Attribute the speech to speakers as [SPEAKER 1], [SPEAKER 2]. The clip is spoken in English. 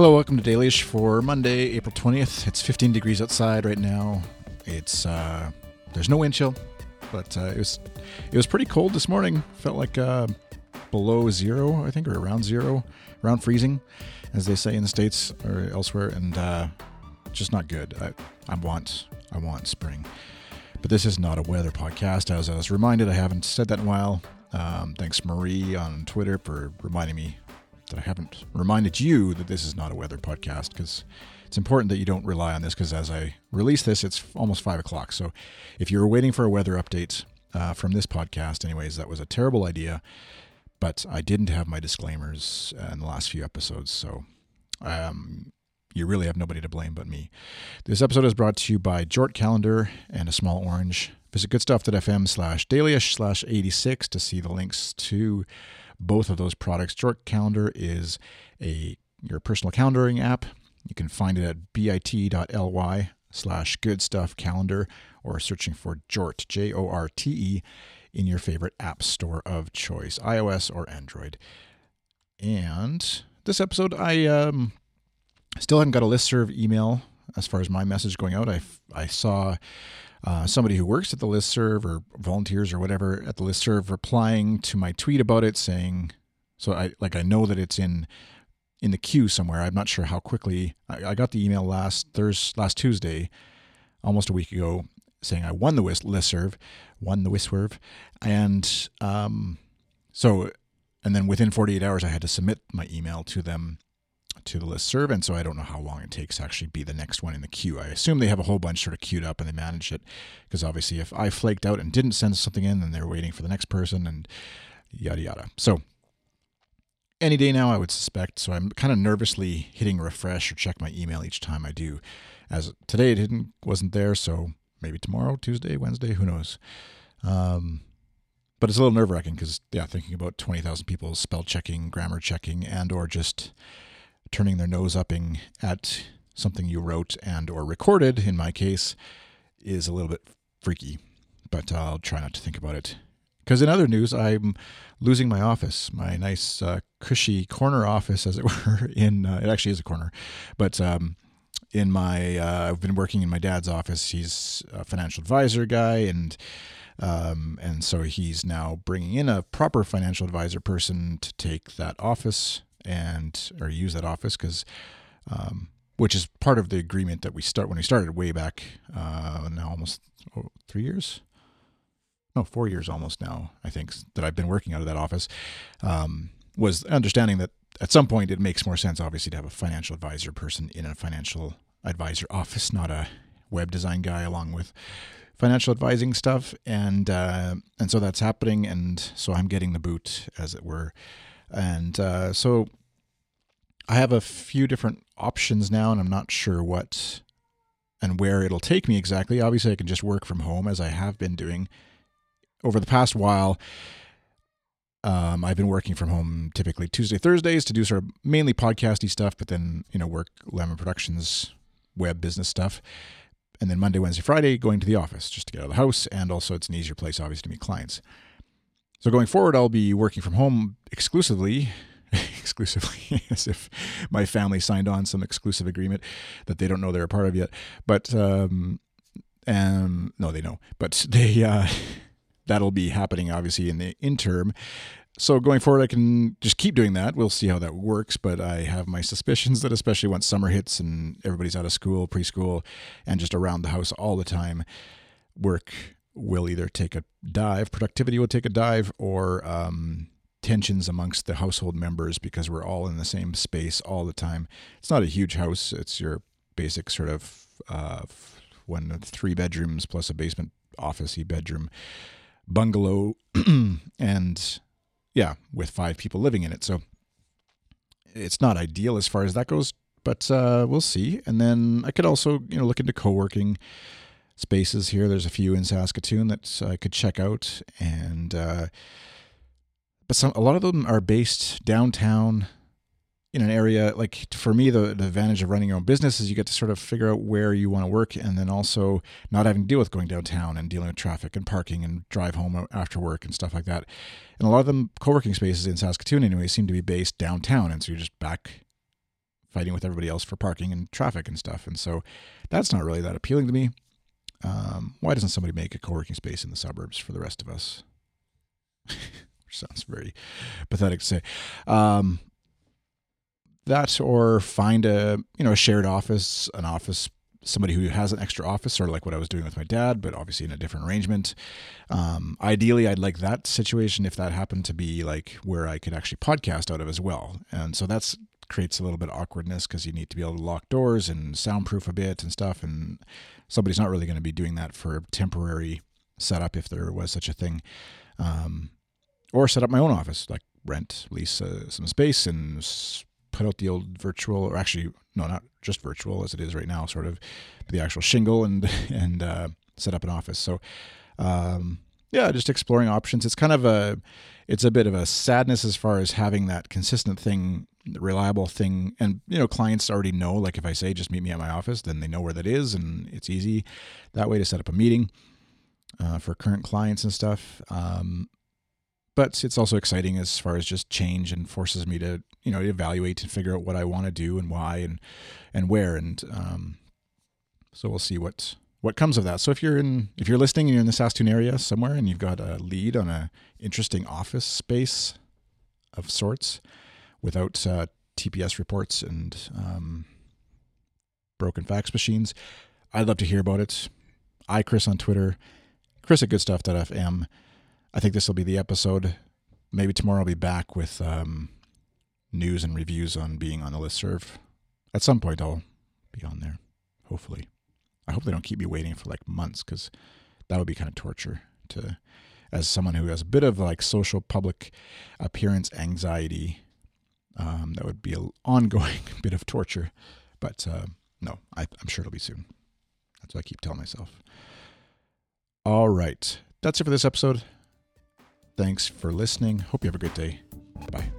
[SPEAKER 1] Hello, welcome to Dailyish for Monday, April 20th. It's 15 degrees outside right now. It's uh there's no wind chill, but uh, it was it was pretty cold this morning. Felt like uh, below zero, I think, or around zero, around freezing, as they say in the states or elsewhere, and uh, just not good. I, I want I want spring, but this is not a weather podcast. As I was reminded, I haven't said that in a while. Um, thanks, Marie, on Twitter for reminding me that I haven't reminded you that this is not a weather podcast because it's important that you don't rely on this because as I release this, it's almost five o'clock. So if you're waiting for a weather update uh, from this podcast, anyways, that was a terrible idea. But I didn't have my disclaimers in the last few episodes, so um, you really have nobody to blame but me. This episode is brought to you by Jorte Calendar and a Small Orange. Visit goodstuff.fm slash dailyish slash 86 to see the links to both of those products. Jorte Calendar is a your personal calendaring app. You can find it at bit.ly slash good stuff calendar or searching for Jorte, J O R T E, in your favorite app store of choice, iOS or Android. And this episode, I um, still haven't got a Listserve email as far as my message going out. I, I saw uh, somebody who works at the Listserve or volunteers or whatever at the Listserve replying to my tweet about it, saying, "So I like I know that it's in in the queue somewhere. I'm not sure how quickly. I, I got the email last Thursday, last Tuesday, almost a week ago, saying I won the Listserve, won the Listserve, and um, so and then within 48 hours I had to submit my email to them to the Listserve, and so I don't know how long it takes to actually be the next one in the queue. I assume they have a whole bunch sort of queued up and they manage it because obviously if I flaked out and didn't send something in, then they're waiting for the next person and yada yada. So any day now, I would suspect. So I'm kind of nervously hitting refresh or check my email each time I do. As today it didn't wasn't there, so maybe tomorrow, Tuesday, Wednesday, who knows. Um, but it's a little nerve wracking because yeah, thinking about twenty thousand people spell checking, grammar checking, and or just turning their nose upping at something you wrote and or recorded in my case is a little bit freaky but i'll try not to think about it. Because in other news i'm losing my office my nice uh, cushy corner office as it were in uh, it actually is a corner but um, in my uh, i've been working in my dad's office. He's a financial advisor guy and um, and so he's now bringing in a proper financial advisor person to take that office and or use that office because um, which is part of the agreement that we start when we started way back uh, now almost oh, three years? No four years almost now i think that i've been working out of that office um, was understanding that at some point it makes more sense obviously to have a financial advisor person in a financial advisor office not a web design guy along with financial advising stuff and uh, and so that's happening and so i'm getting the boot as it were and uh, so I have a few different options now, and I'm not sure what and where it'll take me exactly. Obviously, I can just work from home as I have been doing over the past while. Um, I've been working from home typically Tuesday, Thursdays to do sort of mainly podcasty stuff, but then you know work Lemon Productions web business stuff, and then Monday, Wednesday, Friday going to the office just to get out of the house, and also it's an easier place obviously to meet clients. So going forward, I'll be working from home exclusively, exclusively, as if my family signed on some exclusive agreement that they don't know they're a part of yet. But um, and no, they know, but they uh, that'll be happening obviously in the interim. So going forward, I can just keep doing that. We'll see how that works, but I have my suspicions that especially once summer hits and everybody's out of school, preschool, and just around the house all the time, work will either take a dive, productivity will take a dive, or um, tensions amongst the household members because we're all in the same space all the time. It's not a huge house, it's your basic sort of uh, one three bedrooms plus a basement officey bedroom bungalow, and yeah, with five people living in it. So it's not ideal as far as that goes, but uh, we'll see. And then I could also you know look into co working spaces here. There's a few in Saskatoon that I could check out, and uh, but some a lot of them are based downtown in an area like for me the, the advantage of running your own business is you get to sort of figure out where you want to work and then also not having to deal with going downtown and dealing with traffic and parking and drive home after work and stuff like that and a lot of them co-working spaces in saskatoon anyway seem to be based downtown and so you're just back fighting with everybody else for parking and traffic and stuff. And so that's not really that appealing to me. Um, why doesn't somebody make a co working space in the suburbs for the rest of us? sounds very pathetic to say. Um, that or find a you know a shared office, an office somebody who has an extra office, sort of like what I was doing with my dad, but obviously in a different arrangement. Um, ideally, I'd like that situation if that happened to be like where I could actually podcast out of as well. And so that's creates a little bit of awkwardness because you need to be able to lock doors and soundproof a bit and stuff. And somebody's not really going to be doing that for a temporary setup if there was such a thing. Um, or set up my own office, like rent, lease uh, some space and put out the old virtual, or actually, no, not just virtual as it is right now, sort of the actual shingle and and uh, set up an office. So, um, yeah, just exploring options. It's kind of a, it's a bit of a sadness as far as having that consistent thing, reliable thing, and you know, clients already know. Like if I say just meet me at my office, then they know where that is, and it's easy that way to set up a meeting uh, for current clients and stuff. Um, but it's also exciting as far as just change and forces me to you know evaluate and figure out what I want to do and why and and where and um, so we'll see what what comes of that. So if you're in if you're listening and you're in the Saskatoon area somewhere and you've got a lead on a interesting office space of sorts without uh, TPS reports and um, broken fax machines, I'd love to hear about it. I Chris on Twitter, Chris at goodstuff.fm. I think this will be the episode. Maybe tomorrow I'll be back with um, news and reviews on being on the Listserve. At some point, I'll be on there, hopefully. I hope they don't keep me waiting for like months because that would be kind of torture to, as someone who has a bit of like social public appearance anxiety. Um, that would be an ongoing bit of torture, but uh, no, I, I'm sure it'll be soon. That's what I keep telling myself. All right, that's it for this episode. Thanks for listening. Hope you have a great day. Bye.